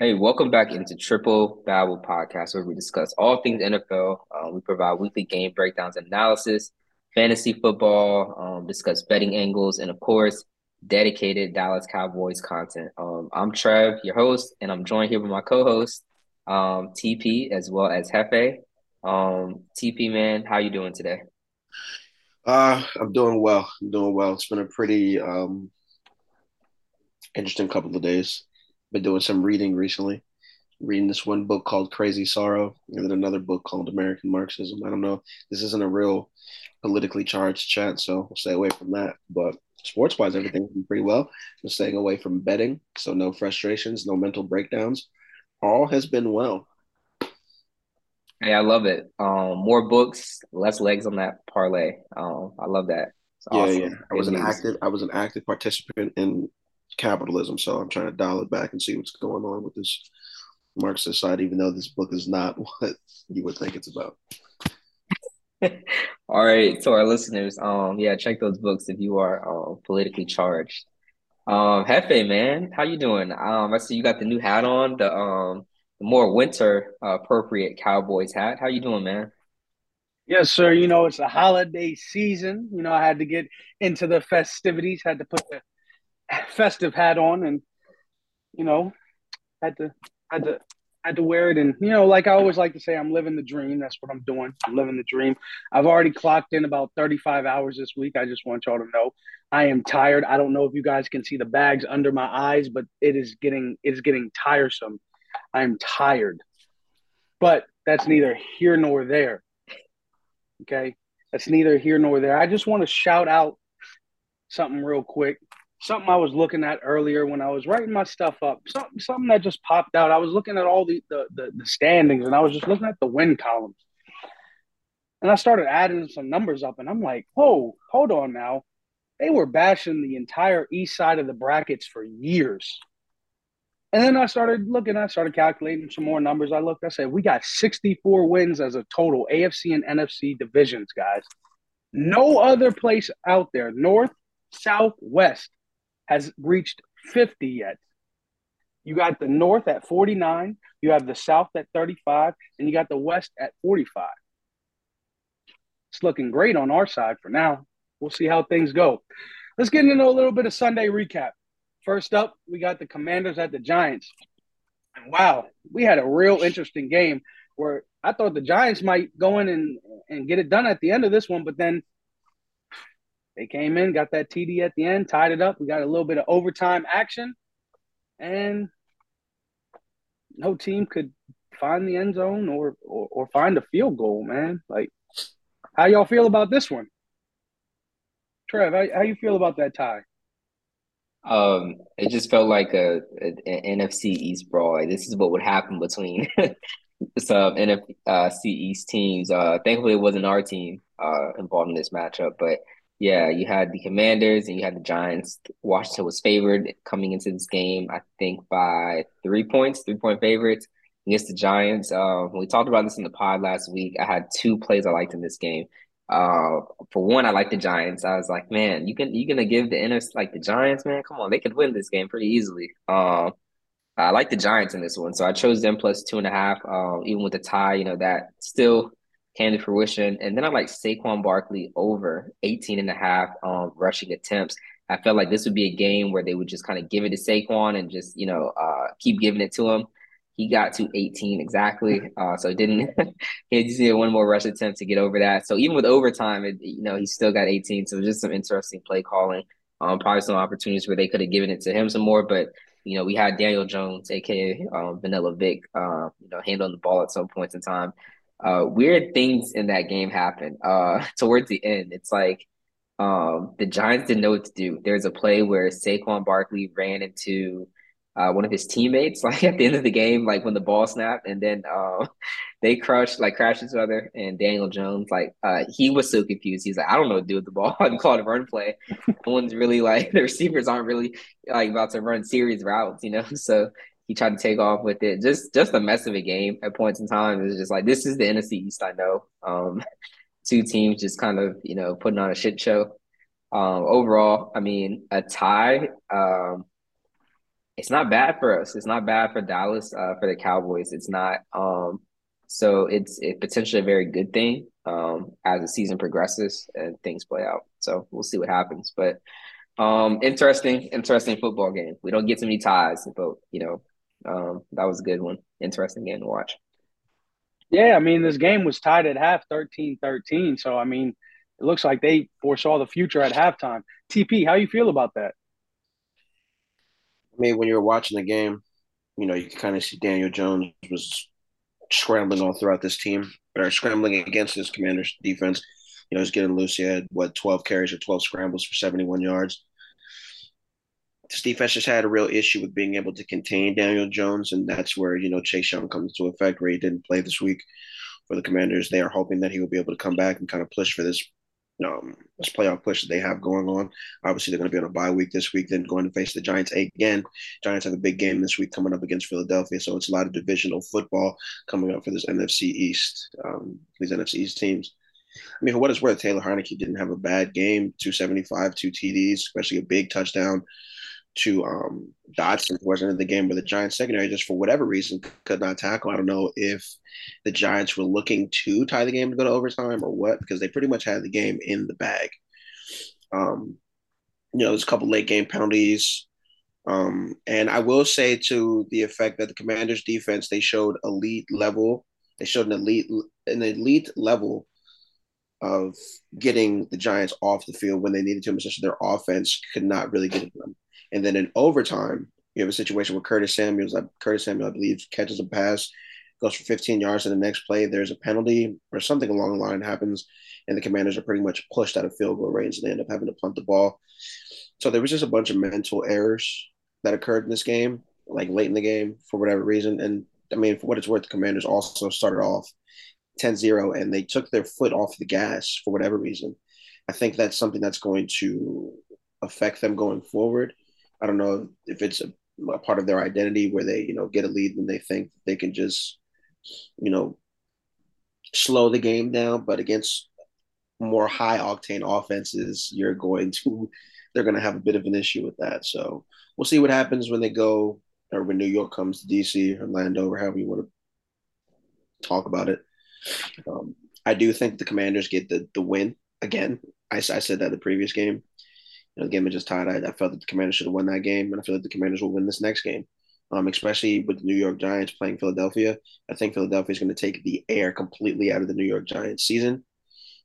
Hey, welcome back into Triple Babble Podcast, where we discuss all things NFL. Uh, we provide weekly game breakdowns, and analysis, fantasy football, um, discuss betting angles, and of course, dedicated Dallas Cowboys content. Um, I'm Trev, your host, and I'm joined here with my co-host, um, TP, as well as Hefe. Um, TP, man, how you doing today? Uh, I'm doing well. I'm doing well. It's been a pretty um, interesting couple of days. Been doing some reading recently. Reading this one book called Crazy Sorrow, and then another book called American Marxism. I don't know. This isn't a real politically charged chat, so we'll stay away from that. But sports wise, everything's been pretty well. Just staying away from betting, so no frustrations, no mental breakdowns. All has been well. Hey, I love it. Um, more books, less legs on that parlay. Um, I love that. It's yeah, awesome. yeah. I was an active. I was an active participant in capitalism, so I'm trying to dial it back and see what's going on with this Marxist side. Even though this book is not what you would think it's about. All right, to our listeners, um, yeah, check those books if you are uh, politically charged. Um, Hefe, man, how you doing? Um, I see you got the new hat on, the um, the more winter uh, appropriate Cowboys hat. How you doing, man? Yes, sir. You know, it's a holiday season. You know, I had to get into the festivities, had to put the festive hat on and you know, had to had to had to wear it and you know, like I always like to say, I'm living the dream. That's what I'm doing. I'm living the dream. I've already clocked in about 35 hours this week. I just want y'all to know I am tired. I don't know if you guys can see the bags under my eyes, but it is getting it's getting tiresome I'm tired. But that's neither here nor there. Okay. That's neither here nor there. I just want to shout out something real quick. Something I was looking at earlier when I was writing my stuff up. Something, something that just popped out. I was looking at all the, the, the, the standings and I was just looking at the win columns. And I started adding some numbers up and I'm like, whoa, hold on now. They were bashing the entire east side of the brackets for years. And then I started looking, I started calculating some more numbers. I looked, I said, we got 64 wins as a total AFC and NFC divisions, guys. No other place out there, north, south, west, has reached 50 yet. You got the north at 49, you have the south at 35, and you got the west at 45. It's looking great on our side for now. We'll see how things go. Let's get into a little bit of Sunday recap. First up, we got the Commanders at the Giants. And wow, we had a real interesting game where I thought the Giants might go in and, and get it done at the end of this one, but then they came in, got that TD at the end, tied it up. We got a little bit of overtime action, and no team could find the end zone or, or, or find a field goal, man. Like, how y'all feel about this one? Trev, how, how you feel about that tie? Um, it just felt like a, a NFC East brawl. Like this is what would happen between some NFC East teams. Uh, thankfully, it wasn't our team uh involved in this matchup, but yeah, you had the Commanders and you had the Giants. Washington was favored coming into this game, I think by three points, three point favorites against the Giants. Uh, we talked about this in the pod last week. I had two plays I liked in this game. Uh, for one, I like the Giants. I was like, man, you can you gonna give the NFC like the Giants, man? Come on, they could win this game pretty easily. Um, I like the Giants in this one, so I chose them plus two and a half. Um, even with the tie, you know that still came to fruition. And then I like Saquon Barkley over 18 and a half um, rushing attempts. I felt like this would be a game where they would just kind of give it to Saquon and just you know uh, keep giving it to him. He got to 18 exactly. Uh, so didn't he just needed one more rush attempt to get over that. So even with overtime, it, you know, he still got 18. So just some interesting play calling. Um, probably some opportunities where they could have given it to him some more, but you know, we had Daniel Jones, aka um, Vanilla Vic, uh, you know, handling the ball at some points in time. Uh, weird things in that game happened. Uh, towards the end, it's like um, the Giants didn't know what to do. There's a play where Saquon Barkley ran into uh, one of his teammates like at the end of the game, like when the ball snapped, and then uh, they crushed like crashed each other. And Daniel Jones, like uh, he was so confused. He's like, I don't know what to do with the ball. I'm calling a run play. no one's really like the receivers aren't really like about to run series routes, you know. So he tried to take off with it. Just just a mess of a game at points in time. It's just like this is the NFC East. I know. Um, two teams just kind of you know putting on a shit show. Um, overall, I mean, a tie. Um, it's not bad for us. It's not bad for Dallas, uh, for the Cowboys. It's not. Um, so it's it potentially a very good thing um, as the season progresses and things play out. So we'll see what happens. But um, interesting, interesting football game. We don't get too many ties, but you know, um, that was a good one. Interesting game to watch. Yeah, I mean, this game was tied at half 13-13. So I mean, it looks like they foresaw the future at halftime. TP, how you feel about that? I mean, when you were watching the game, you know, you can kind of see Daniel Jones was scrambling all throughout this team, or scrambling against this commander's defense. You know, he's getting loose. He had, what, 12 carries or 12 scrambles for 71 yards. Defense just had a real issue with being able to contain Daniel Jones, and that's where, you know, Chase Young comes into effect, where he didn't play this week for the commanders. They are hoping that he will be able to come back and kind of push for this um, this playoff push that they have going on. Obviously, they're going to be on a bye week this week, then going to face the Giants again. Giants have a big game this week coming up against Philadelphia, so it's a lot of divisional football coming up for this NFC East, um, these NFC East teams. I mean, for what it's worth, Taylor Heinicke didn't have a bad game. 275, two TDs, especially a big touchdown to um, Dotson wasn't in the game, but the Giants secondary just for whatever reason could not tackle. I don't know if the Giants were looking to tie the game to go to overtime or what, because they pretty much had the game in the bag. Um, you know, there's a couple late game penalties. Um, and I will say to the effect that the Commanders defense, they showed elite level. They showed an elite an elite level of getting the Giants off the field when they needed to, especially their offense could not really get them. And then in overtime, you have a situation where Curtis Samuels, Curtis Samuel, I believe, catches a pass, goes for 15 yards, and the next play there's a penalty or something along the line happens, and the Commanders are pretty much pushed out of field goal range, and they end up having to punt the ball. So there was just a bunch of mental errors that occurred in this game, like late in the game for whatever reason. And I mean, for what it's worth, the Commanders also started off 10-0, and they took their foot off the gas for whatever reason. I think that's something that's going to affect them going forward. I don't know if it's a, a, part of their identity where they, you know, get a lead and they think they can just, you know, slow the game down. But against more high octane offenses, you're going to, they're going to have a bit of an issue with that. So we'll see what happens when they go or when New York comes to DC, Orlando, or however you want to talk about it. Um, I do think the Commanders get the the win again. I, I said that the previous game know, the game was just tied. I, I felt that the Commanders should have won that game, and I feel like the Commanders will win this next game. Um, especially with the New York Giants playing Philadelphia. I think Philadelphia is going to take the air completely out of the New York Giants season,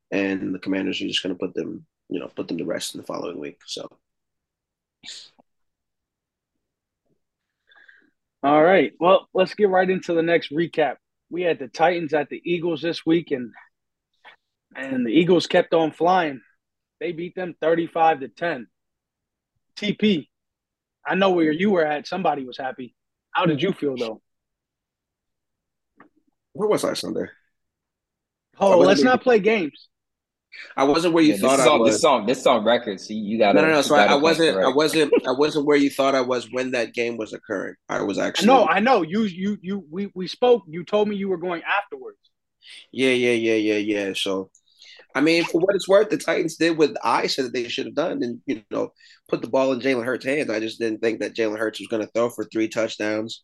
and the Commanders are just going to put them, you know, put them to rest in the following week. So. All right. Well, let's get right into the next recap. We had the Titans at the Eagles this week, and and the Eagles kept on flying. They beat them 35 to 10. TP, I know where you were at. Somebody was happy. How did you feel though? Where was I Sunday? Oh, let's not play games. I wasn't where you yeah, thought I was. This song, this song records. So you got no, no, no. So I, I wasn't, I wasn't, I wasn't where you thought I was when that game was occurring. I was actually. No, I know you, you, you. We we spoke. You told me you were going afterwards. Yeah, yeah, yeah, yeah, yeah. So I mean, for what it's worth, the Titans did what I said that they should have done, and you know, put the ball in Jalen Hurts' hands. I just didn't think that Jalen Hurts was going to throw for three touchdowns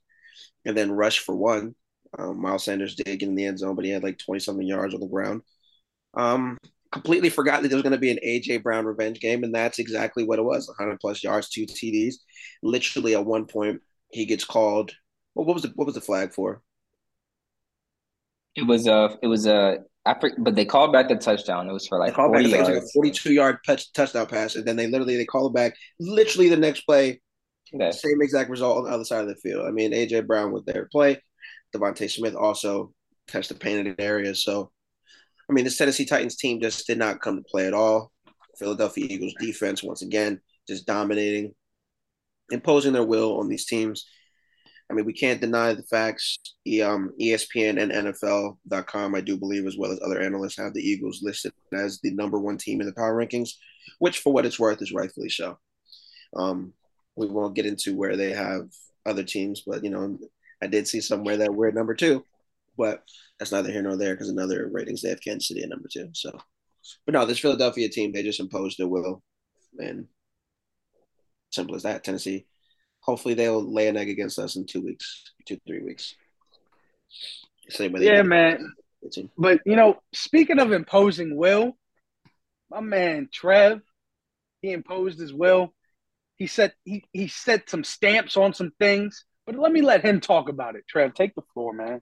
and then rush for one. Um, Miles Sanders did get in the end zone, but he had like twenty something yards on the ground. Um, completely forgot that there was going to be an AJ Brown revenge game, and that's exactly what it was: 100 plus yards, two TDs. Literally, at one point, he gets called. Well, what was the what was the flag for? It was a it was a I but they called back the touchdown. It was for like 40 yards. Like a 42 yard touch, touchdown pass, and then they literally they call it back. Literally the next play, okay. same exact result on the other side of the field. I mean, AJ Brown with their play. DeVonta Smith also touched the painted area. So, I mean, the Tennessee Titans team just did not come to play at all. Philadelphia Eagles defense once again just dominating, imposing their will on these teams. I mean, we can't deny the facts. Um, ESPN and NFL.com, I do believe, as well as other analysts, have the Eagles listed as the number one team in the power rankings, which, for what it's worth, is rightfully so. Um, we won't get into where they have other teams, but you know, I did see somewhere that we're at number two, but that's neither here nor there because in other ratings they have Kansas City at number two. So, but no, this Philadelphia team they just imposed their will, and simple as that. Tennessee hopefully they'll lay an egg against us in two weeks, two three weeks. Same way. Yeah, man. But you know, speaking of imposing will, my man Trev, he imposed his will. He said he he set some stamps on some things. But let me let him talk about it. Trev, take the floor, man.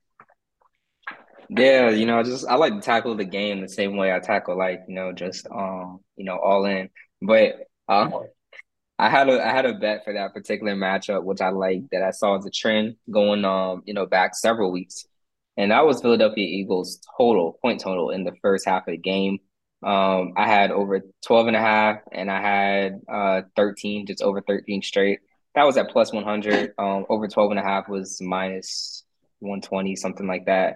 Yeah, you know, just I like to tackle the game the same way I tackle like, you know, just um, you know, all in. But um I had a I had a bet for that particular matchup, which I like that I saw as a trend going um, you know, back several weeks. And that was Philadelphia Eagles total point total in the first half of the game. Um, I had over 12 and a half and I had uh 13, just over 13 straight. That was at plus 100. Um, over 12 and a half was minus 120, something like that.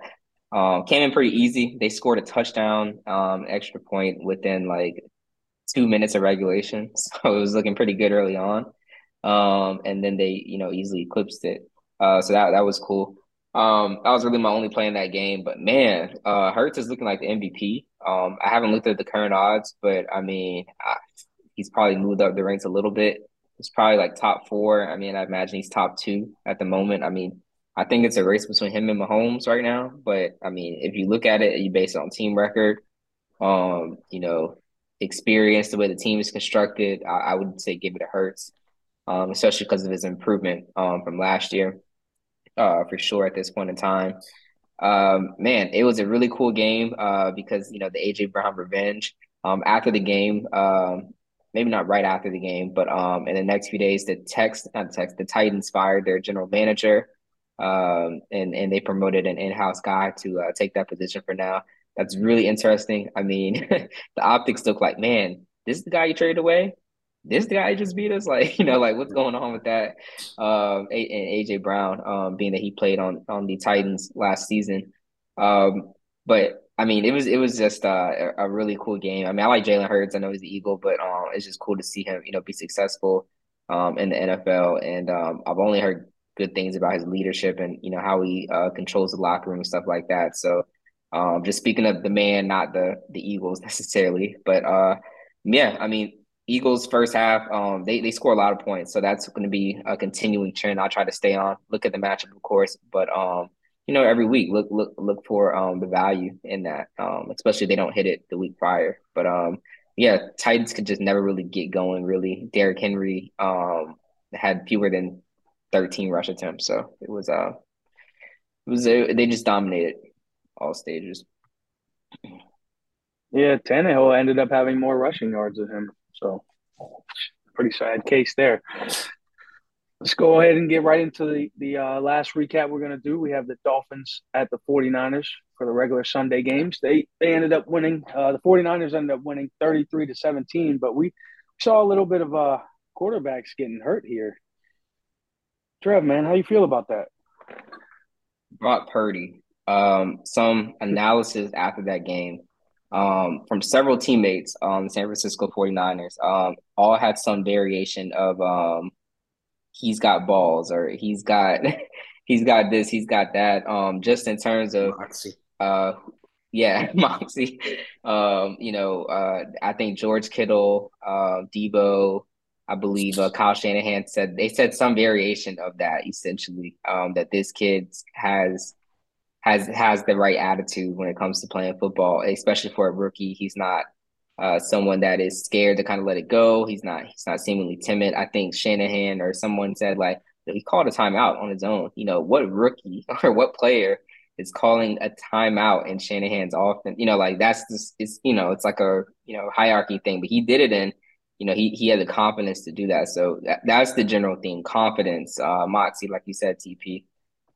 Um, came in pretty easy. They scored a touchdown, um, extra point within like two minutes of regulation. So it was looking pretty good early on. Um, and then they, you know, easily eclipsed it. Uh, so that that was cool. Um, that was really my only play in that game. But man, uh, Hurts is looking like the MVP. Um, I haven't looked at the current odds, but I mean, I, he's probably moved up the ranks a little bit. He's probably like top four. I mean, I imagine he's top two at the moment. I mean, I think it's a race between him and Mahomes right now. But I mean, if you look at it, you base it on team record, um, you know, experience, the way the team is constructed, I, I would say give it a Hurts, um, especially because of his improvement um, from last year, uh, for sure at this point in time. Um, man, it was a really cool game uh, because you know the AJ Brown revenge. Um, after the game, um, maybe not right after the game, but um, in the next few days, the text not the text the Titans fired their general manager, um, and and they promoted an in-house guy to uh, take that position for now. That's really interesting. I mean, the optics look like, man, this is the guy you traded away. This guy just beat us. Like, you know, like what's going on with that? Um, and AJ Brown, um, being that he played on on the Titans last season. Um, but I mean, it was it was just uh, a really cool game. I mean, I like Jalen Hurts. I know he's the Eagle, but um, it's just cool to see him, you know, be successful um in the NFL. And um, I've only heard good things about his leadership and you know how he uh, controls the locker room and stuff like that. So um, just speaking of the man, not the the Eagles necessarily, but uh, yeah, I mean, Eagles first half, um, they they score a lot of points, so that's going to be a continuing trend. I'll try to stay on, look at the matchup, of course, but um, you know, every week look look look for um the value in that, um, especially if they don't hit it the week prior. But um, yeah, Titans could just never really get going. Really, Derrick Henry um had fewer than thirteen rush attempts, so it was uh, it was uh, they just dominated all stages. Yeah, Tannehill ended up having more rushing yards than him. So pretty sad case there. Let's go ahead and get right into the, the uh, last recap we're going to do. We have the Dolphins at the 49ers for the regular Sunday games. They they ended up winning. Uh, the 49ers ended up winning 33 to 17, but we saw a little bit of uh, quarterbacks getting hurt here. Trev, man, how you feel about that? Brock Purdy um, some analysis after that game um, from several teammates on the San Francisco 49ers. Um, all had some variation of um, he's got balls or he's got he's got this, he's got that. Um, just in terms of uh, yeah, Moxie. Um, you know, uh, I think George Kittle, uh, Deebo, I believe uh, Kyle Shanahan said they said some variation of that essentially. Um, that this kid has has has the right attitude when it comes to playing football, especially for a rookie. He's not uh, someone that is scared to kind of let it go. He's not he's not seemingly timid. I think Shanahan or someone said like he called a timeout on his own. You know, what rookie or what player is calling a timeout in Shanahan's offense? You know, like that's just it's you know, it's like a you know hierarchy thing, but he did it in you know, he he had the confidence to do that. So that, that's the general theme, confidence. Uh, Moxie, like you said, TP.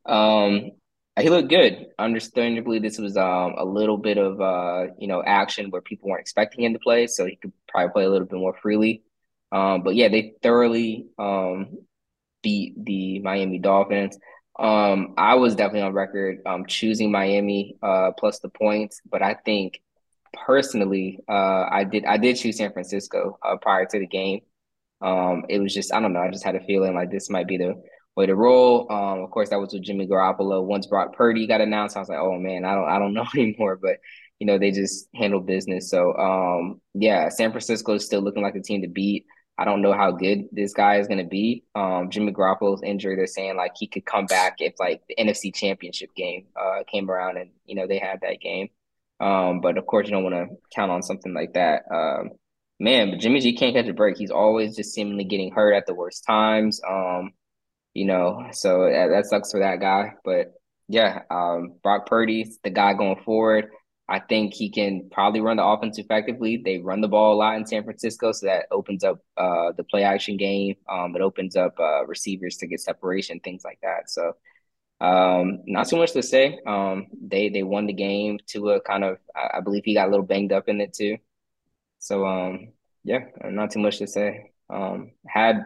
Um, he looked good. Understandably, this was um, a little bit of uh, you know action where people weren't expecting him to play, so he could probably play a little bit more freely. Um, but yeah, they thoroughly um, beat the Miami Dolphins. Um, I was definitely on record um, choosing Miami uh, plus the points, but I think personally, uh, I did I did choose San Francisco uh, prior to the game. Um, it was just I don't know. I just had a feeling like this might be the way to roll. Um, of course, that was with Jimmy Garoppolo. Once Brock Purdy got announced, I was like, oh man, I don't, I don't know anymore. But you know, they just handled business. So um, yeah, San Francisco is still looking like the team to beat. I don't know how good this guy is going to be. Um, Jimmy Garoppolo's injury, they're saying like he could come back if like the NFC Championship game uh, came around and you know they had that game. Um, but of course, you don't want to count on something like that. Um, man, but Jimmy G can't catch a break. He's always just seemingly getting hurt at the worst times. Um, you know, so that, that sucks for that guy. But yeah, um, Brock Purdy's the guy going forward. I think he can probably run the offense effectively. They run the ball a lot in San Francisco, so that opens up uh, the play action game. Um, it opens up uh, receivers to get separation, things like that. So, um, not too much to say. Um, they they won the game. Tua kind of, I, I believe he got a little banged up in it too. So, um, yeah, not too much to say. Um, had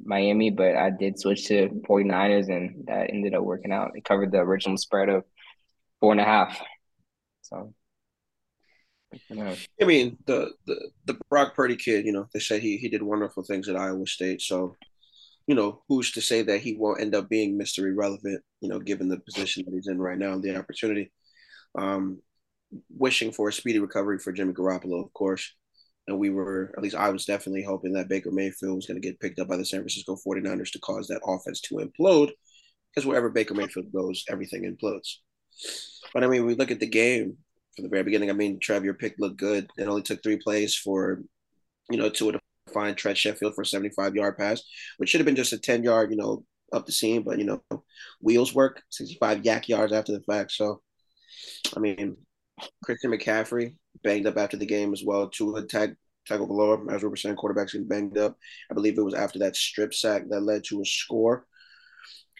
Miami, but I did switch to 49ers, and that ended up working out. It covered the original spread of four and a half. So, I mean, the, the the Brock Purdy kid, you know, they say he he did wonderful things at Iowa State. So, you know, who's to say that he won't end up being Mr. Irrelevant, you know, given the position that he's in right now and the opportunity. Um, wishing for a speedy recovery for Jimmy Garoppolo, of course. And we were, at least I was definitely hoping that Baker Mayfield was going to get picked up by the San Francisco 49ers to cause that offense to implode. Because wherever Baker Mayfield goes, everything implodes. But I mean, we look at the game from the very beginning. I mean, Trev, your pick looked good. It only took three plays for, you know, Tua to find Trent Sherfield for a 75 yard pass, which should have been just a 10 yard, you know, up the seam. But, you know, wheels work 65 YAC yards after the fact. So, I mean, Christian McCaffrey banged up after the game as well. Tua tag tackle below, as we were saying, quarterbacks getting banged up. I believe it was after that strip sack that led to a score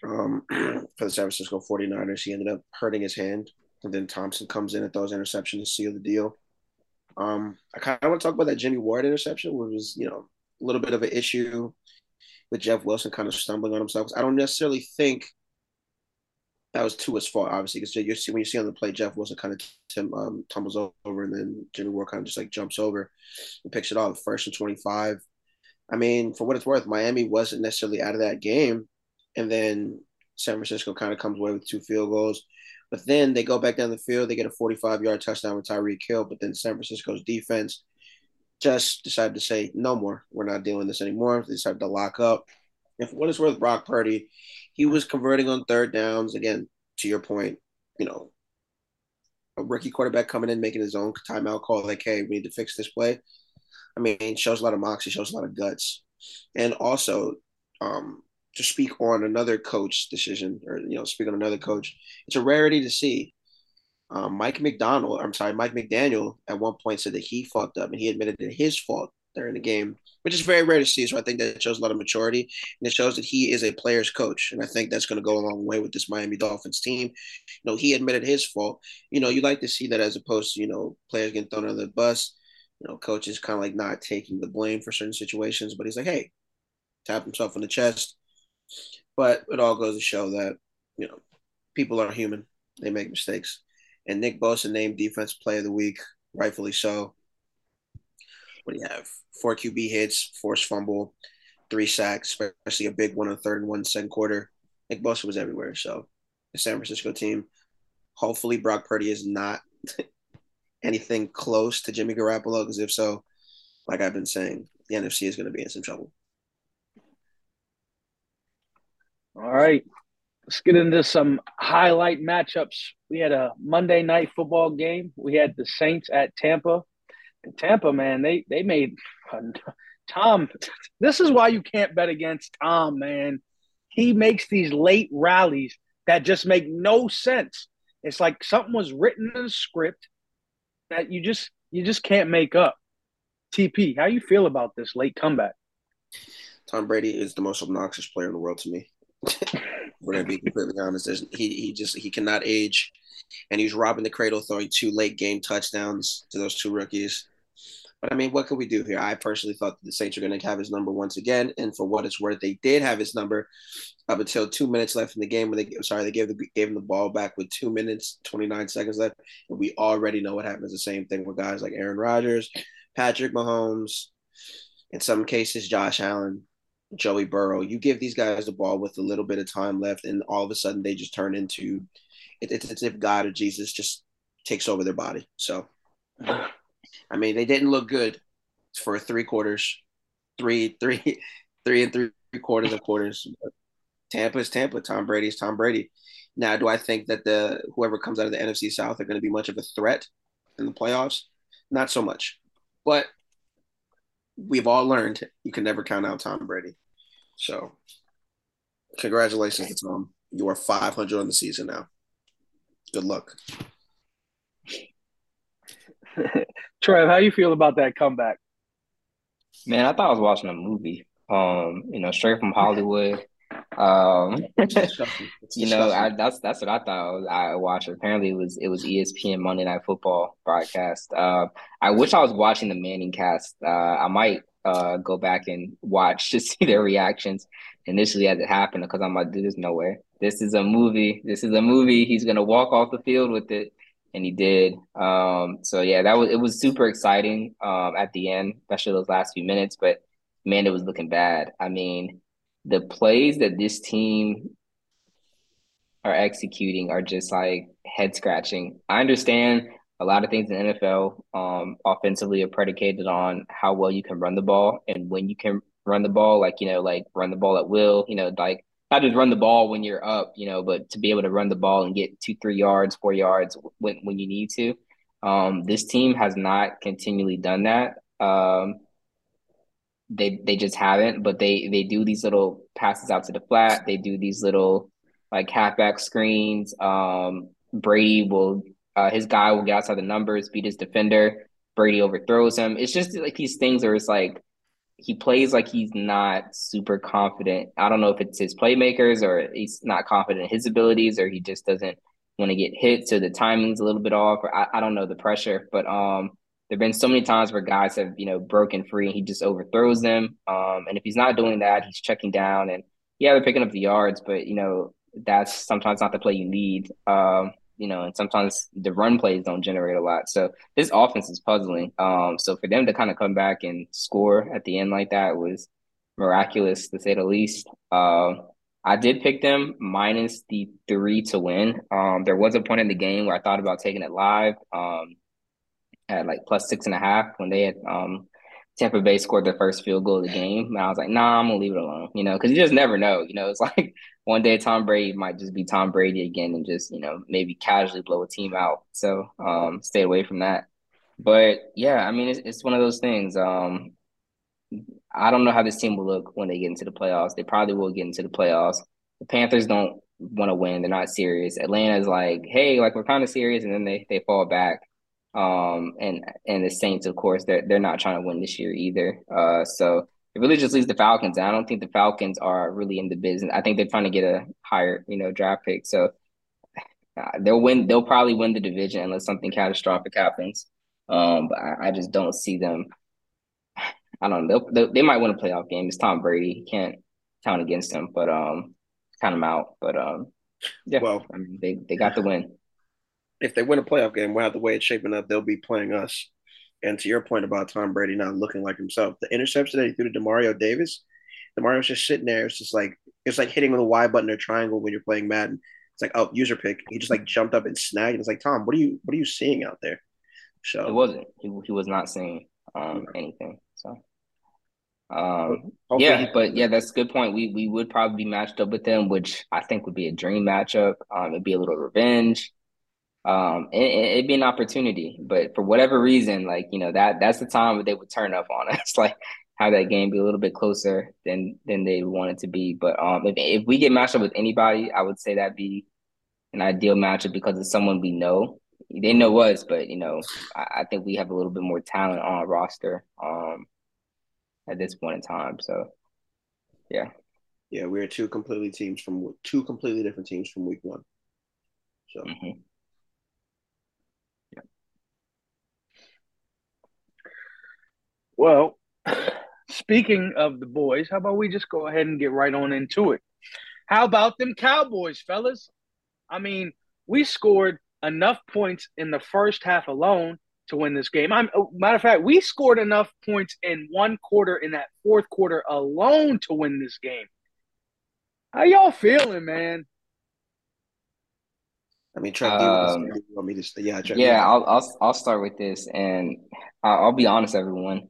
um, for the San Francisco 49ers. He ended up hurting his hand. And then Thompson comes in and throws interception to seal the deal. Um, I kind of want to talk about that Jimmy Ward interception, which was, you know, a little bit of an issue with Jeff Wilson kind of stumbling on himself. I don't necessarily think that was Tua's fault, obviously, because you see when you see on the play, Jeff Wilson kind of tim, um, tumbles over, and then Jimmy Ward kind of just like jumps over and picks it off. First and twenty five. I mean, for what it's worth, Miami wasn't necessarily out of that game, and then San Francisco kind of comes away with two field goals. But then they go back down the field, they get a 45 yard touchdown with Tyreek Hill. But then San Francisco's defense just decided to say, no more. We're not doing this anymore. They decided to lock up. And for what it's worth, Brock Purdy, he was converting on third downs. Again, to your point, you know, a rookie quarterback coming in, making his own timeout call, like, hey, we need to fix this play. I mean, shows a lot of moxie, shows a lot of guts. And also, um, to speak on another coach decision or you know speak on another coach it's a rarity to see um, mike McDonald, i'm sorry mike mcdaniel at one point said that he fucked up and he admitted that his fault during the game which is very rare to see so i think that shows a lot of maturity and it shows that he is a player's coach and i think that's going to go a long way with this miami dolphins team you know he admitted his fault you know you like to see that as opposed to you know players getting thrown under the bus you know coaches kind of like not taking the blame for certain situations but he's like hey tap himself on the chest but it all goes to show that, you know, people are human. They make mistakes. And Nick Bosa named defense player of the week, rightfully so. What do you have? Four QB hits, forced fumble, three sacks, especially a big one on third and one second quarter. Nick Bosa was everywhere. So the San Francisco team, hopefully Brock Purdy is not anything close to Jimmy Garoppolo, because if so, like I've been saying, the NFC is going to be in some trouble. All right. Let's get into some highlight matchups. We had a Monday night football game. We had the Saints at Tampa. Tampa, man, they they made Tom. This is why you can't bet against Tom, man. He makes these late rallies that just make no sense. It's like something was written in a script that you just you just can't make up. TP, how you feel about this late comeback? Tom Brady is the most obnoxious player in the world to me. We're gonna be completely honest. There's, he he just he cannot age, and he's robbing the cradle, throwing two late game touchdowns to those two rookies. But I mean, what could we do here? I personally thought that the Saints were going to have his number once again, and for what it's worth, they did have his number up until two minutes left in the game. When they sorry, they gave the gave him the ball back with two minutes twenty nine seconds left, and we already know what happens. The same thing with guys like Aaron Rodgers, Patrick Mahomes, in some cases Josh Allen. Joey Burrow. You give these guys the ball with a little bit of time left, and all of a sudden they just turn into it, it's as if God or Jesus just takes over their body. So, I mean, they didn't look good for three quarters. three, three, three and three quarters of quarters. Tampa is Tampa. Tom Brady is Tom Brady. Now, do I think that the whoever comes out of the NFC South are going to be much of a threat in the playoffs? Not so much. But we've all learned you can never count out Tom Brady. So, congratulations to Tom. You are 500 on the season now. Good luck. Trev, how you feel about that comeback? Man, I thought I was watching a movie. Um, you know, straight from Hollywood. Um, you know, I, that's that's what I thought I, watched. Apparently, it was it was ESPN Monday Night Football broadcast. Uh, I wish I was watching the ManningCast. Uh, I might uh, go back and watch to see their reactions initially as it happened because I'm like, dude, there's no way. This is a movie. This is a movie. He's gonna walk off the field with it and he did. Um, so yeah, that was it was super exciting um, at the end, especially those last few minutes. But man, it was looking bad. I mean, the plays that this team are executing are just like head scratching. I understand a lot of things in NFL um, offensively are predicated on how well you can run the ball and when you can run the ball, like you know, like run the ball at will. You know, like not just run the ball when you're up, you know, but to be able to run the ball and get two, three yards, four yards when when you need to. Um, this team has not continually done that. Um, they they just haven't, but they they do these little passes out to the flat. They do these little like halfback screens. Um, Brady will uh, his guy will get outside the numbers, beat his defender. Brady overthrows him. It's just like these things where it's like he plays like he's not super confident. I don't know if it's his playmakers or he's not confident in his abilities or he just doesn't want to get hit. So the timing's a little bit off, or I, I don't know the pressure. But um, there have been so many times where guys have, you know, broken free and he just overthrows them. Um, and if he's not doing that, he's checking down and yeah, they're picking up the yards, but you know, that's sometimes not the play you need. Um, you know, and sometimes the run plays don't generate a lot. So this offense is puzzling. Um, so for them to kind of come back and score at the end like that was miraculous to say the least. Uh, I did pick them minus the three to win. Um, there was a point in the game where I thought about taking it live um, at like plus six and a half when they had um, Tampa Bay scored their first field goal of the game. And I was like, nah, I'm gonna leave it alone, you know, because you just never know. You know, it's like one day Tom Brady might just be Tom Brady again and just, you know, maybe casually blow a team out. So um stay away from that. But yeah, I mean it's it's one of those things. Um I don't know how this team will look when they get into the playoffs. They probably will get into the playoffs. The Panthers don't want to win. They're not serious. Atlanta's like, hey, like we're kind of serious, and then they they fall back. Um, and and the Saints, of course, they're they're not trying to win this year either. Uh, so it really just leaves the Falcons. I don't think the Falcons are really in the business. I think they're trying to get a higher, you know, draft pick. So uh, they'll win. They'll probably win the division unless something catastrophic happens. Um, but I, I just don't see them. I don't know. They'll, they they might win a playoff game. It's Tom Brady. can't count against them, but um, count them out. But um, yeah. Well, I mean, they they got the win if they win a playoff game, well, the way it's shaping up, they'll be playing us. And to your point about Tom Brady not looking like himself, the interception that he threw to Demario Davis, Demario's just sitting there. It's just like it's like hitting with a Y button or triangle when you're playing Madden. It's like, oh, user pick. He just like jumped up and snagged. It's like, Tom, what are you what are you seeing out there? So it wasn't. He, he was not seeing um, anything. So um, yeah, but yeah, that's a good point. We we would probably be matched up with them, which I think would be a dream matchup. Um, it'd be a little revenge um, it, would be an opportunity. But for whatever reason, like you know that that's the time where they would turn up on us, like have that game be a little bit closer than than they want it to be. But um, if if we get matched up with anybody, I would say that'd be an ideal matchup because it's someone we know. They know us, but you know, I, I think we have a little bit more talent on our roster um, at this point in time. So, yeah. Yeah, we're two completely teams from two completely different teams from week one. So. Mm-hmm. Well, speaking of the boys, how about we just go ahead and get right on into it? How about them Cowboys, fellas? I mean, we scored enough points in the first half alone to win this game. I'm oh, matter of fact, we scored enough points in one quarter in that fourth quarter alone to win this game. How y'all feeling, man? I mean, Trent, um, you want me to? Yeah, Trent, yeah. I'll I'll I'll start with this, and I'll, I'll be honest, everyone.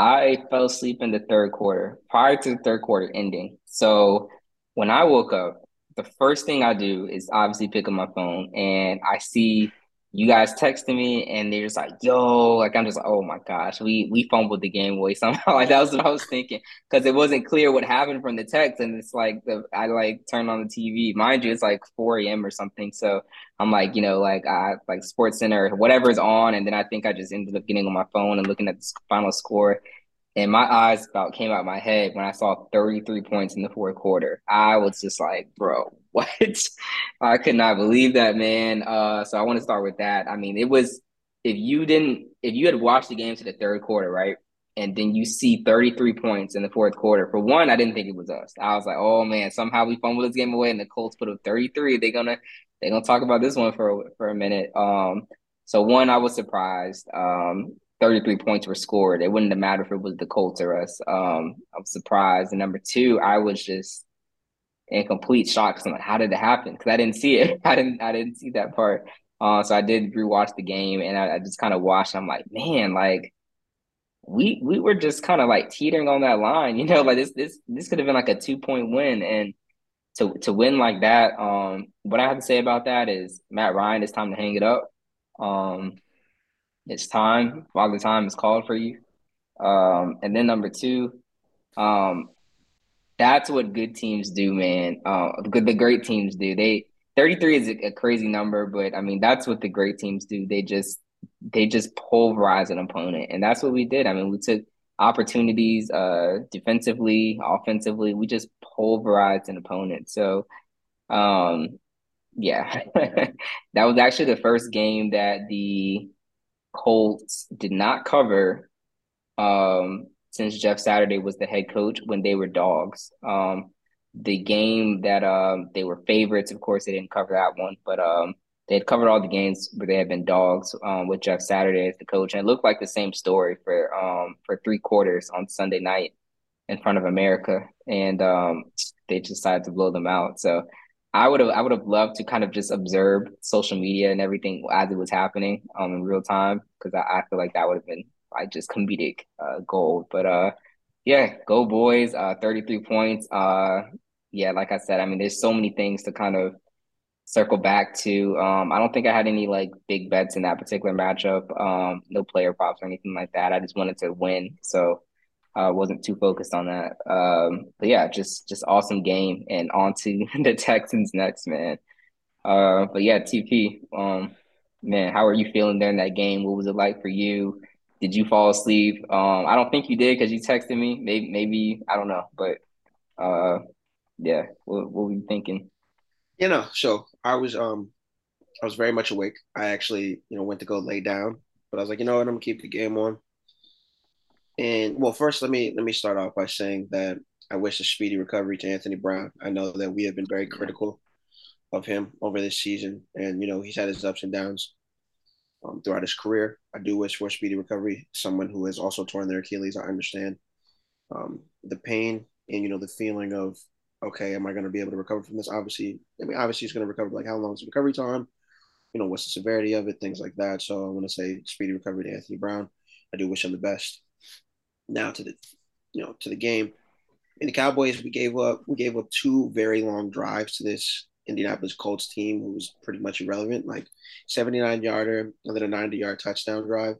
I fell asleep in the third quarter prior to the third quarter ending. So when I woke up, the first thing I do is obviously pick up my phone and I see you guys texting me and they're just like, yo, like I'm just like, oh my gosh, we we fumbled the game away somehow. like that was what I was thinking. Cause it wasn't clear what happened from the text. And it's like the I like turned on the TV. Mind you, it's like 4 a.m. or something. So I'm like, you know, like I like Sports Center, whatever's on. And then I think I just ended up getting on my phone and looking at the final score and my eyes about came out my head when I saw 33 points in the fourth quarter. I was just like, bro, what? I could not believe that, man. Uh, so I want to start with that. I mean, it was if you didn't, if you had watched the game to the third quarter, right? And then you see 33 points in the fourth quarter. For one, I didn't think it was us. I was like, oh man, somehow we fumbled this game away and the Colts put up 33. They're gonna they're gonna talk about this one for for a minute. Um, so one, I was surprised. Um, 33 points were scored. It wouldn't have mattered if it was the Colts or us. Um, I was surprised. And number two, I was just in complete shock. I'm like, how did it happen? Because I didn't see it. I didn't. I didn't see that part. Uh, so I did rewatch the game, and I, I just kind of watched. I'm like, man, like we we were just kind of like teetering on that line, you know, like this this this could have been like a two point win, and to to win like that. Um, what I have to say about that is Matt Ryan. It's time to hang it up. Um, it's time. Father time is called for you. Um, and then number two, um, that's what good teams do, man. Uh, good the great teams do. They 33 is a, a crazy number, but I mean that's what the great teams do. They just they just pulverize an opponent, and that's what we did. I mean, we took opportunities uh defensively, offensively. We just pulverized an opponent. So, um, yeah, that was actually the first game that the Colts did not cover um, since Jeff Saturday was the head coach when they were dogs. Um, the game that um, they were favorites, of course, they didn't cover that one, but um, they had covered all the games where they had been dogs um, with Jeff Saturday as the coach, and it looked like the same story for um, for three quarters on Sunday night in front of America, and um, they decided to blow them out. So I would have I would have loved to kind of just observe social media and everything as it was happening um in real time because I, I feel like that would have been like just comedic uh, gold. But uh yeah, go boys, uh 33 points. Uh yeah, like I said, I mean there's so many things to kind of circle back to. Um I don't think I had any like big bets in that particular matchup. Um no player props or anything like that. I just wanted to win. So uh, wasn't too focused on that. Um, but yeah, just just awesome game and on to the Texans next, man. Uh, but yeah, TP, um, man, how are you feeling during that game? What was it like for you? Did you fall asleep? Um, I don't think you did because you texted me. Maybe, maybe I don't know, but uh, yeah, what, what were you thinking? You know, so I was um, I was very much awake. I actually, you know, went to go lay down, but I was like, you know what, I'm gonna keep the game on. And well, first let me let me start off by saying that I wish a speedy recovery to Anthony Brown. I know that we have been very critical of him over this season, and you know he's had his ups and downs um, throughout his career. I do wish for a speedy recovery. Someone who has also torn their Achilles, I understand um, the pain and you know the feeling of okay, am I going to be able to recover from this? Obviously, I mean, obviously he's going to recover. Like how long is the recovery time? You know, what's the severity of it? Things like that. So I want to say speedy recovery to Anthony Brown. I do wish him the best now to the you know to the game. In the Cowboys, we gave up we gave up two very long drives to this Indianapolis Colts team who was pretty much irrelevant, like 79 yarder and then a 90 yard touchdown drive.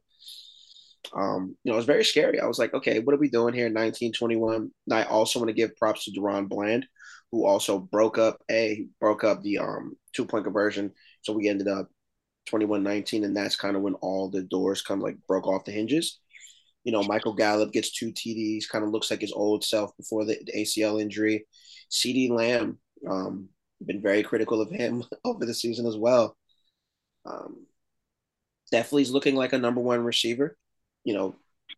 Um, you know, it was very scary. I was like, okay, what are we doing here? 1921. I also want to give props to DaRon Bland, who also broke up a broke up the um two point conversion. So we ended up 21-19, and that's kind of when all the doors kind of like broke off the hinges. You know, Michael Gallup gets two TDs, kind of looks like his old self before the, ACL injury. CeeDee Lamb, um, been very critical of him over the season as well. Um, definitely is looking like a number one receiver. You know,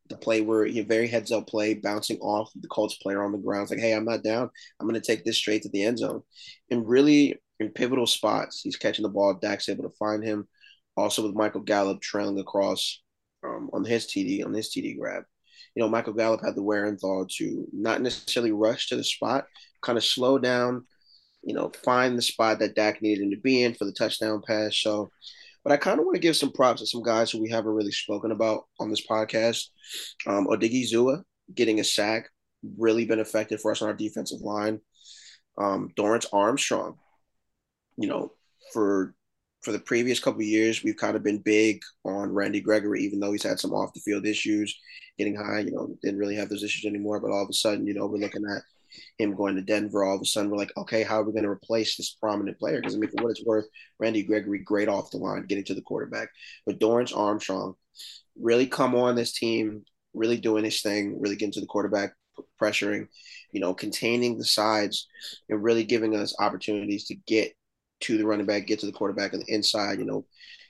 the play where he very heads up play, bouncing off the Colts player on the ground. It's like, hey, I'm not down. I'm going to take this straight to the end zone. And really, in pivotal spots, he's catching the ball. Dak's able to find him. Also, with Michael Gallup trailing across um, on his TD on his TD grab. You know, Michael Gallup had the wherewithal to not necessarily rush to the spot, kind of slow down, you know, find the spot that Dak needed him to be in for the touchdown pass. So But I kind of want to give some props to some guys who we haven't really spoken about on this podcast. Um, Odighizuwa getting a sack, really been effective for us on our defensive line. Um, Dorance Armstrong, you know, for for the previous couple years, we've kind of been big on Randy Gregory, even though he's had some off the field issues, getting high. You know, didn't really have those issues anymore. But all of a sudden, you know, we're looking at him going to Denver. All of a sudden, we're like, okay, how are we going to replace this prominent player? Because I mean, for what it's worth, Randy Gregory, great off the line, getting to the quarterback. But Dorance Armstrong, really come on this team, really doing his thing, really getting to the quarterback, pressuring, you know, containing the sides, and really giving us opportunities to get to the running back, get to the quarterback on the inside, you know,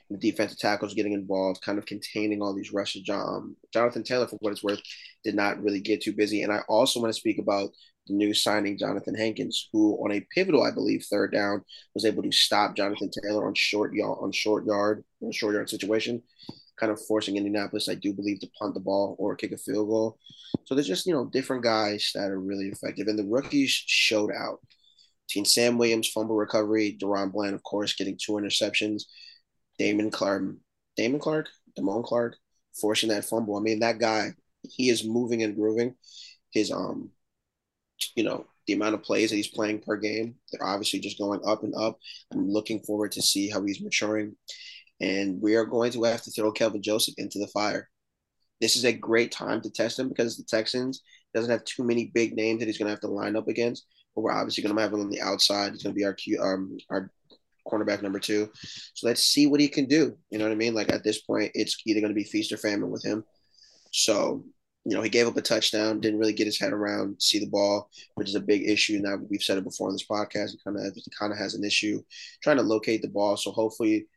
the defensive tackles getting involved, kind of containing all these rushes. John, Jonathan Taylor, for what it's worth, did not really get too busy. And I also want to speak about the new signing, Johnathan Hankins, who on a pivotal, I believe, third down was able to stop Jonathan Taylor on short yard, on short yard, on short yard situation, kind of forcing Indianapolis, I do believe, to punt the ball or kick a field goal. So there's just you know different guys that are really effective, and the rookies showed out. Sam Williams fumble recovery, DaRon Bland, of course, getting two interceptions, Damon Clark, Damon Clark, Damone Clark, forcing that fumble. I mean, that guy, he is moving and grooving. His um you know, the amount of plays that he's playing per game, they're obviously just going up and up. I'm looking forward to see how he's maturing. And we are going to have to throw Kelvin Joseph into the fire. This is a great time to test him because the Texans doesn't have too many big names that he's going to have to line up against. But we're obviously going to have him on the outside. He's going to be our Q, um, our cornerback number two. So let's see what he can do. You know what I mean? Like at this point, it's either going to be feast or famine with him. So you know, he gave up a touchdown, didn't really get his head around, see the ball, which is a big issue. Now we've said it before on this podcast. He kind of kind of has an issue trying to locate the ball. So hopefully,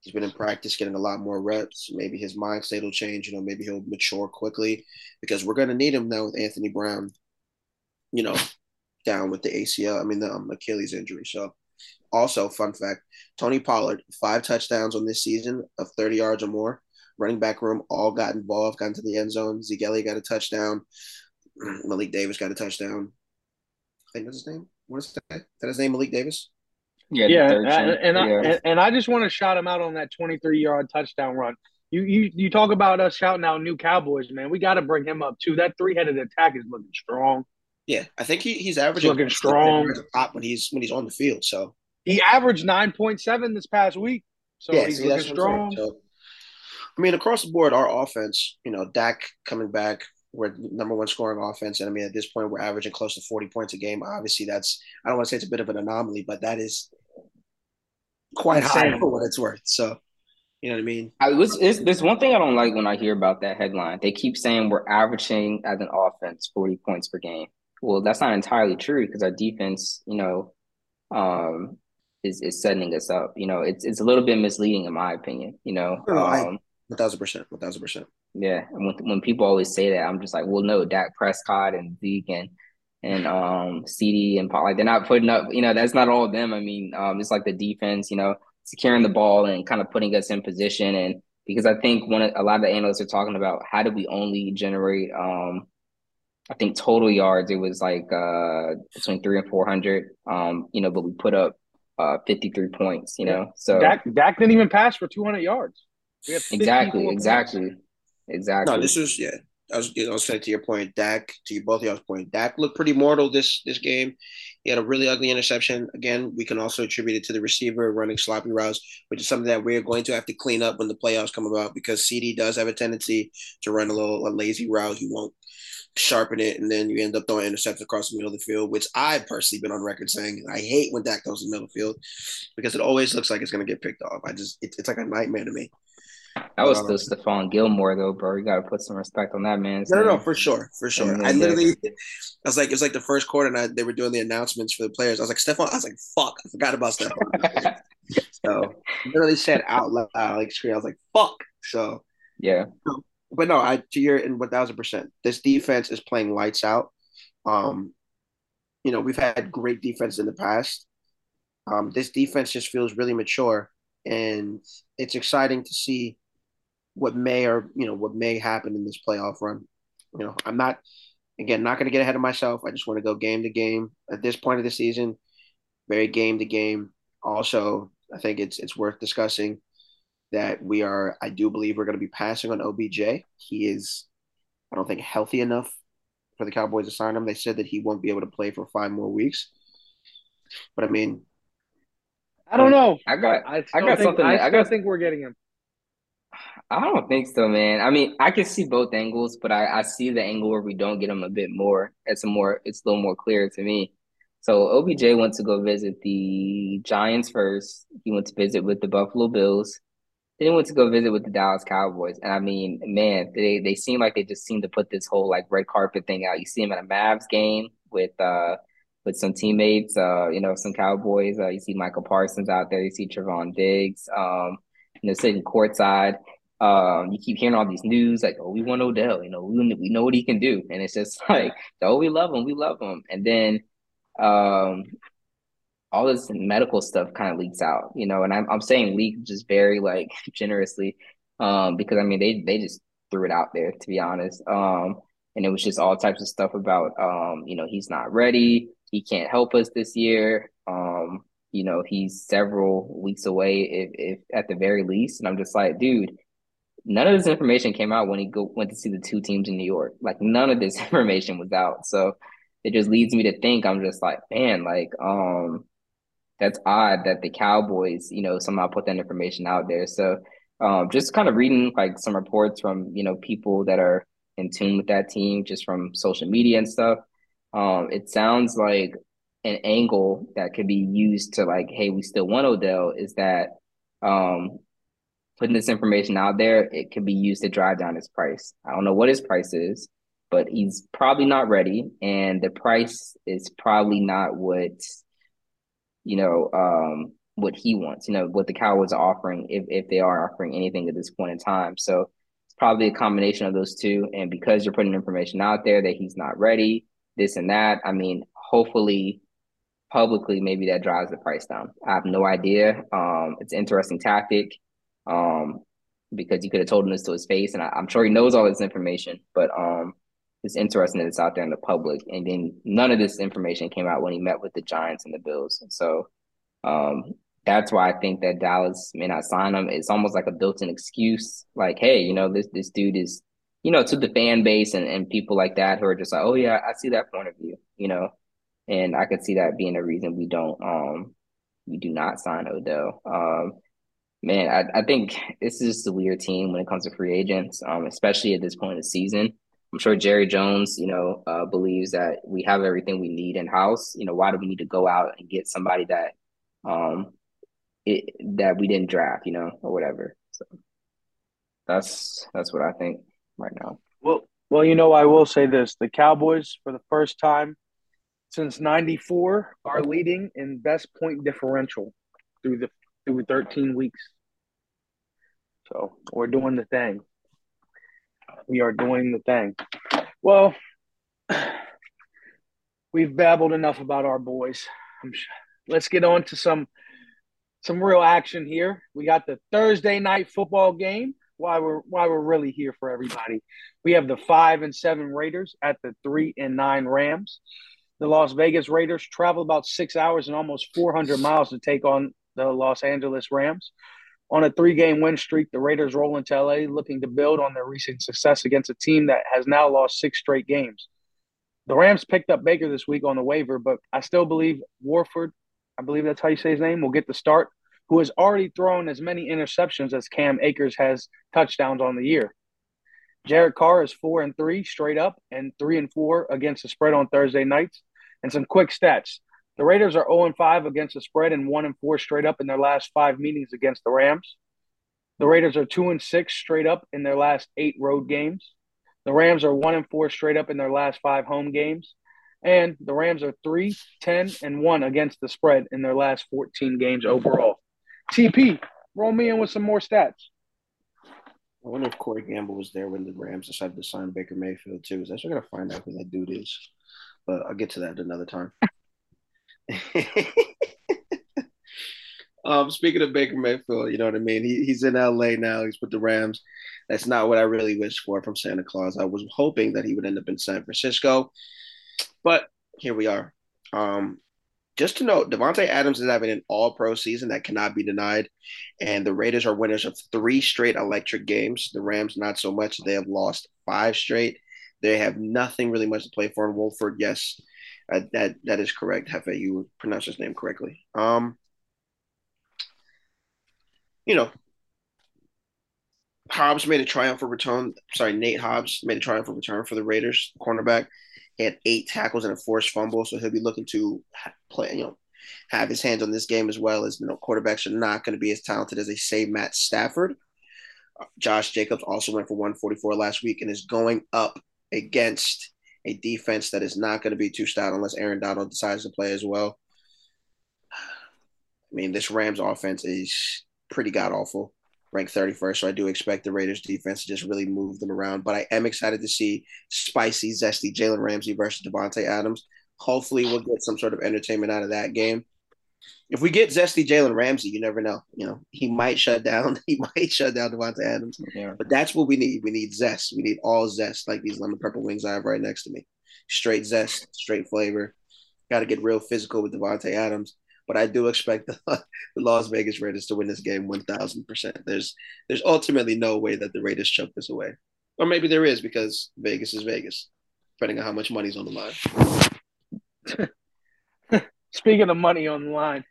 he's been in practice, getting a lot more reps. Maybe his mind state will change. You know, maybe he'll mature quickly because we're going to need him now with Anthony Brown. You know, down with the ACL. I mean, the um, Achilles injury. So, also fun fact: Tony Pollard five touchdowns on this season of thirty yards or more running back room all got involved, got into the end zone. Zeke Elliott got a touchdown. Malik Davis got a touchdown. I think that's his name. What is that? Is that his name, Malik Davis? Yeah, yeah, and, and, I and, and I just want to shout him out on that 23 yard touchdown run. You you you talk about us shouting out new Cowboys, man. We got to bring him up too. That three headed attack is looking strong. Yeah, I think he, he's averaging looking strong top when he's when he's on the field. So he averaged nine point seven this past week. So yeah, he's see, looking strong. So I mean, across the board, our offense, you know, Dak coming back, we're number one scoring offense. And I mean, at this point, we're averaging close to 40 points a game. Obviously, that's, I don't want to say it's a bit of an anomaly, but that is quite Insane. high for what it's worth. So, you know what I mean? I was, it's, there's one thing I don't like when I hear about that headline. They keep saying we're averaging as an offense 40 points per game. Well, that's not entirely true because our defense, you know, um, is, is setting us up. You know, it's it's a little bit misleading in my opinion. You know, no, um, one thousand percent. One thousand percent. Yeah, and when when people always say that, I'm just like, well, no, Dak Prescott and Zeke and and um CeeDee and Paul, like they're not putting up. You know, that's not all of them. I mean, um, it's like the defense. You know, securing the ball and kind of putting us in position. And because I think when a lot of the analysts are talking about how do we only generate um I think total yards it was like uh between three and four hundred. Um, you know, but we put up uh 53 points, you know. So Dak, Dak didn't even pass for 200 yards. Exactly, exactly, exactly. No, this is yeah. I was, you know, saying to your point, Dak, to you both y'all's point, Dak looked pretty mortal this this game. He had a really ugly interception. Again, we can also attribute it to the receiver running sloppy routes, which is something that we're going to have to clean up when the playoffs come about because CeeDee does have a tendency to run a little a lazy route. He won't sharpen it, and then you end up throwing intercepts across the middle of the field, which I've personally been on record saying I hate when Dak throws in the middle of the field because it always looks like it's going to get picked off. I just it, it's like a nightmare to me. That was um, still Stephon Gilmore though, bro. You gotta put some respect on that man. No, no, no, for sure, for sure. I literally, I was like, it was like the first quarter, and I, they were doing the announcements for the players. I was like, Stephon. I was like, fuck, I forgot about Stephon. so literally said out loud, like screen. I was like, fuck. So yeah, but no, I to your and one thousand percent. This defense is playing lights out. Um, you know, we've had great defense in the past. Um, this defense just feels really mature, and it's exciting to see what may or you know what may happen in this playoff run. You know, I'm not again not going to get ahead of myself. I just want to go game to game at this point of the season, very game to game. Also, I think it's it's worth discussing that we are. I do believe we're going to be passing on OBJ. He is, I don't think, healthy enough for the Cowboys to sign him. They said that he won't be able to play for five more weeks. But I mean, I don't know. I got I, I got think, something. I, I got think we're getting him. I don't think so, man. I mean, I can see both angles, but I, I see the angle where we don't get him a bit more. It's a more it's a little more clear to me. So OBJ went to go visit the Giants first. He went to visit with the Buffalo Bills. Then he went to go visit with the Dallas Cowboys. And I mean, man, they they seem like they just seem to put this whole like red carpet thing out. You see him at a Mavs game with uh with some teammates, uh, you know, some Cowboys. Uh, you see Michael Parsons out there. You see Trevon Diggs. Um, you know, sitting courtside. Um, you keep hearing all these news like, oh, we want Odell. You know, we we know what he can do, and it's just like, oh, we love him, we love him, and then, um, all this medical stuff kind of leaks out, you know, and I'm I'm saying leak just very like generously, um, because I mean they they just threw it out there to be honest, um, and it was just all types of stuff about, um, you know, he's not ready, he can't help us this year, um, you know, he's several weeks away if if at the very least, and I'm just like, dude none of this information came out when he go went to see the two teams in New York. Like none of this information was out. So it just leads me to think I'm just like, man, like um that's odd that the Cowboys, you know, somehow put that information out there. So um just kind of reading like some reports from, you know, people that are in tune with that team just from social media and stuff. Um it sounds like an angle that could be used to like, hey, we still want Odell is that um putting this information out there, it could be used to drive down his price. I don't know what his price is, but he's probably not ready, and the price is probably not what you know um, what he wants. You know what the Cowboys are offering, if if they are offering anything at this point in time. So it's probably a combination of those two. And because you're putting information out there that he's not ready, this and that, I mean, hopefully publicly maybe that drives the price down. I have no idea. Um, it's interesting tactic um, because you could have told him this to his face, and I, am sure he knows all this information. But um, it's interesting that it's out there in the public, and then none of this information came out when he met with the Giants and the Bills. So um, that's why I think that Dallas may not sign him. It's almost like a built-in excuse, like, hey, you know, this this dude is, you know, to the fan base and, and people like that who are just like, oh yeah, I see that point of view, you know, and I could see that being a reason we don't um we do not sign Odell. Um, man, I, I think this is just a weird team when it comes to free agents, um, especially at this point in the season. I'm sure Jerry Jones, you know, uh, believes that we have everything we need in house. You know, why do we need to go out and get somebody that, um, it, that we didn't draft, you know, or whatever. So that's that's what I think right now. Well, well, you know, I will say this: the Cowboys, for the first time since '94, are leading in best point differential through the through 13 weeks. So we're doing the thing. We are doing the thing. Well, we've babbled enough about our boys. Let's get on to some some real action here. We got the Thursday night football game. Why we're why we're really here for everybody. We have the five and seven Raiders at the three and nine Rams. The Las Vegas Raiders travel about six hours and almost 400 miles to take on the Los Angeles Rams. On a three game win streak, the Raiders roll into LA looking to build on their recent success against a team that has now lost six straight games. The Rams picked up Baker this week on the waiver, but I still believe Wolford, I believe that's how you say his name, will get the start, who has already thrown as many interceptions as Cam Akers has touchdowns on the year. Derek Carr is four and three straight up and three and four against the spread on Thursday nights. And some quick stats. The Raiders are 0 5 against the spread and 1 4 straight up in their last five meetings against the Rams. The Raiders are 2 and 6 straight up in their last eight road games. The Rams are 1 and 4 straight up in their last five home games. And the Rams are 3, 10, and 1 against the spread in their last 14 games overall. TP, roll me in with some more stats. I wonder if Corey Gamble was there when the Rams decided to sign Baker Mayfield too. I actually gotta find out who that dude is, but I'll get to that another time. um, speaking of Baker Mayfield, you know what I mean. He, he's in LA now. He's with the Rams. That's not what I really wished for from Santa Claus. I was hoping that he would end up in San Francisco, but here we are. Um, just to note, Davante Adams is having an all pro season that cannot be denied. And the Raiders are winners of three straight electric games. The Rams, not so much. They have lost five straight. They have nothing really much to play for in Wolford. Yes, uh, that that is correct. Jefe, you pronounced his name correctly. Um, you know, Hobbs made a triumphant return. Sorry, Nate Hobbs made a triumphant return for the Raiders, cornerback. He had eight tackles and a forced fumble, so he'll be looking to play, you know, have his hands on this game as well as you know quarterbacks are not going to be as talented as they say Matt Stafford. Uh, Josh Jacobs also went for 144 last week and is going up against a defense that is not going to be too stout unless Aaron Donald decides to play as well. I mean, this Rams offense is pretty god awful ranked 31st. So I do expect the Raiders defense to just really move them around. But I am excited to see spicy, zesty Jalen Ramsey versus Davante Adams. Hopefully, we'll get some sort of entertainment out of that game. If we get zesty Jalen Ramsey, you never know. You know, he might shut down. He might shut down Davante Adams. Yeah. But that's what we need. We need zest. We need all zest, like these lemon pepper wings I have right next to me. Straight zest, straight flavor. Got to get real physical with Davante Adams but I do expect the, the Las Vegas Raiders to win this game one thousand percent. There's there's ultimately no way that the Raiders choke this away, or maybe there is because Vegas is Vegas, depending on how much money's on the line. Speaking of money on the line,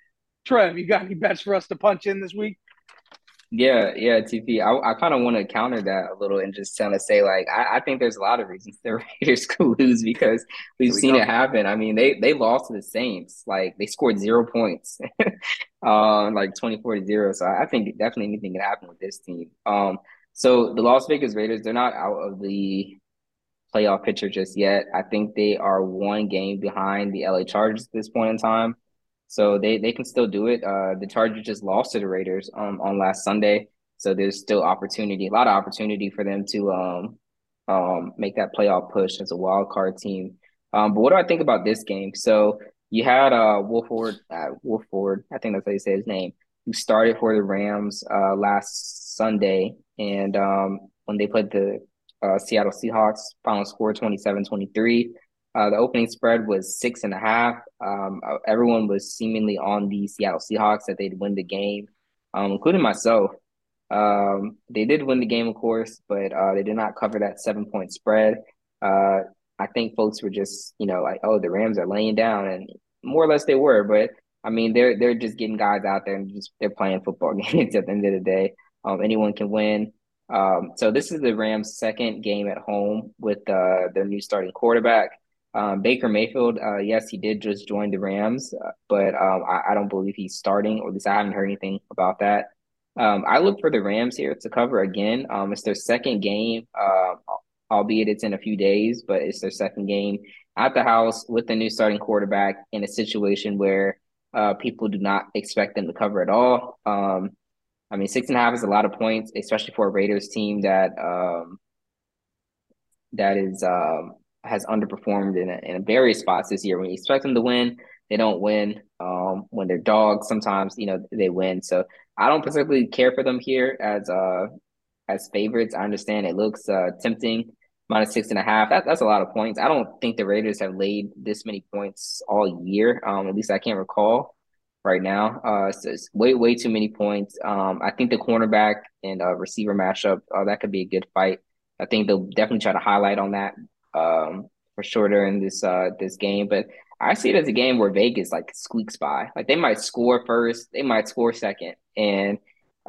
Trev, you got any bets for us to punch in this week? Yeah, yeah, TP. I, I kind of want to counter that a little and just kind of say, like, I, I, think there's a lot of reasons the Raiders could lose because we've we seen go. it happen. I mean, they they lost to the Saints. Like, they scored zero points, uh, like 24 to zero. So I think definitely anything can happen with this team. Um, so the Las Vegas Raiders, they're not out of the playoff picture just yet. I think they are one game behind the LA Chargers at this point in time. So they they can still do it. Uh, the Chargers just lost to the Raiders um, on last Sunday, so there's still opportunity, a lot of opportunity for them to um, um, make that playoff push as a wild card team. Um, but what do I think about this game? So you had uh, Wolford, uh, Wolford, I think that's how you say his name, who started for the Rams uh, last Sunday, and um, when they played the uh, Seattle Seahawks, final score 27-23. Uh, the opening spread was six and a half. Um, uh, everyone was seemingly on the Seattle Seahawks that they'd win the game, um, including myself. Um, they did win the game, of course, but uh, they did not cover that seven point spread. Uh, I think folks were just, you know, like, oh, the Rams are laying down, and more or less they were. But I mean, they're they're just getting guys out there and just they're playing football games at the end of the day. Um, anyone can win. Um, so this is the Rams' second game at home with uh, their new starting quarterback. Um, Baker Mayfield, uh, yes, he did just join the Rams, uh, but um, I, I, don't believe he's starting, or at least I haven't heard anything about that. Um, I look for the Rams here to cover again. Um, it's their second game, uh, albeit it's in a few days, but it's their second game at the house with the new starting quarterback in a situation where uh, people do not expect them to cover at all. Um, I mean, six and a half is a lot of points, especially for a Raiders team that um, that is has underperformed in, in various spots this year. When you expect them to win, they don't win. Um, when they're dogs, sometimes you know they win. So I don't particularly care for them here as uh as favorites. I understand it looks uh tempting, minus six and a half. That, that's a lot of points. I don't think the Raiders have laid this many points all year. Um, at least I can't recall right now. Uh, so it's way way too many points. Um, I think the cornerback and uh, receiver matchup uh, that could be a good fight. I think they'll definitely try to highlight on that um, for sure during this uh, this game. But I see it as a game where Vegas like squeaks by. Like they might score first, they might score second, and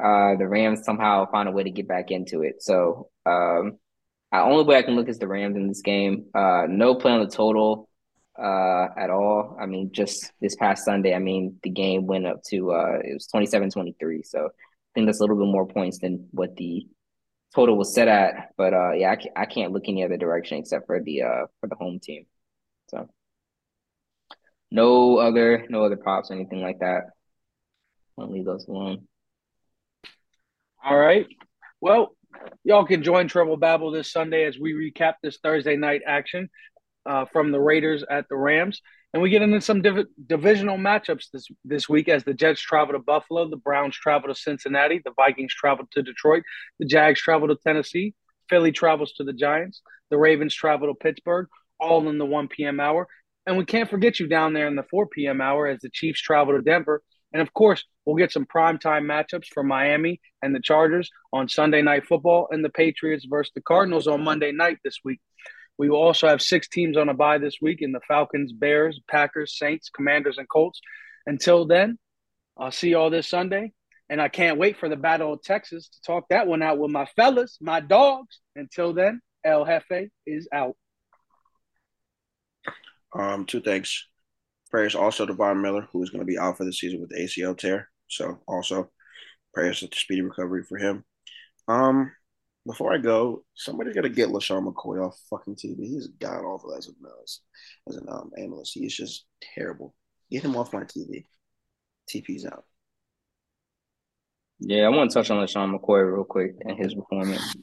uh, the Rams somehow find a way to get back into it. So um, the only way I can look is the Rams in this game. Uh, no play on the total uh, at all. I mean, just this past Sunday, I mean, the game went up to uh, it was 27-23. So I think that's a little bit more points than what the total was set at. But uh, yeah, I can't, I can't look any other direction except for the uh for the home team. So no other no other props or anything like that. I'll leave those alone. All right. Well, y'all can join Triple Babble this Sunday as we recap this Thursday night action uh, from the Raiders at the Rams. And we get into some div- divisional matchups this this week as the Jets travel to Buffalo, the Browns travel to Cincinnati, the Vikings travel to Detroit, the Jags travel to Tennessee, Philly travels to the Giants, the Ravens travel to Pittsburgh, all in the 1 p.m. hour. And we can't forget you down there in the 4 p.m. hour as the Chiefs travel to Denver. And of course, we'll get some primetime matchups for Miami and the Chargers on Sunday Night Football and the Patriots versus the Cardinals on Monday night this week. We will also have six teams on a bye this week in the Falcons, Bears, Packers, Saints, Commanders, and Colts. Until then, I'll see you all this Sunday. And I can't wait for the Battle of Texas to talk that one out with my fellas, my dogs. Until then, El Jefe is out. Um, two things. Prayers also to Von Miller, who is going to be out for the season with the ACL tear. So also prayers to speedy recovery for him. Um, before I go, somebody's got to get LeSean McCoy off fucking TV. He's god awful as, a, as, as an um, analyst. He is just terrible. Get him off my TV. TP's out. Yeah, I want to touch on LeSean McCoy real quick and his performance.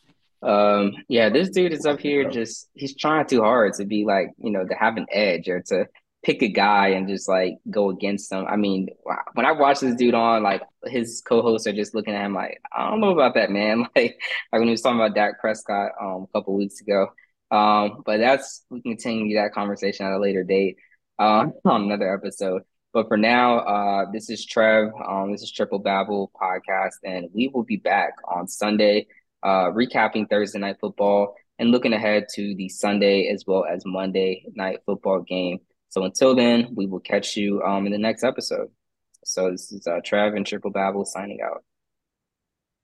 Um, yeah, this dude is up here just he's trying too hard to be like, you know, to have an edge or to pick a guy and just like go against him. I mean, when I watch this dude on, like his co-hosts are just looking at him like, I don't know about that, man. Like, like when he was talking about Dak Prescott um, a couple weeks ago. Um, but that's we can continue that conversation at a later date uh, on another episode. But for now, uh, this is Trev. Um, this is Triple Babble podcast, and we will be back on Sunday, uh, recapping Thursday night football and looking ahead to the Sunday as well as Monday night football game. So until then, we will catch you um, in the next episode. So this is uh, Trev and Triple Babble signing out.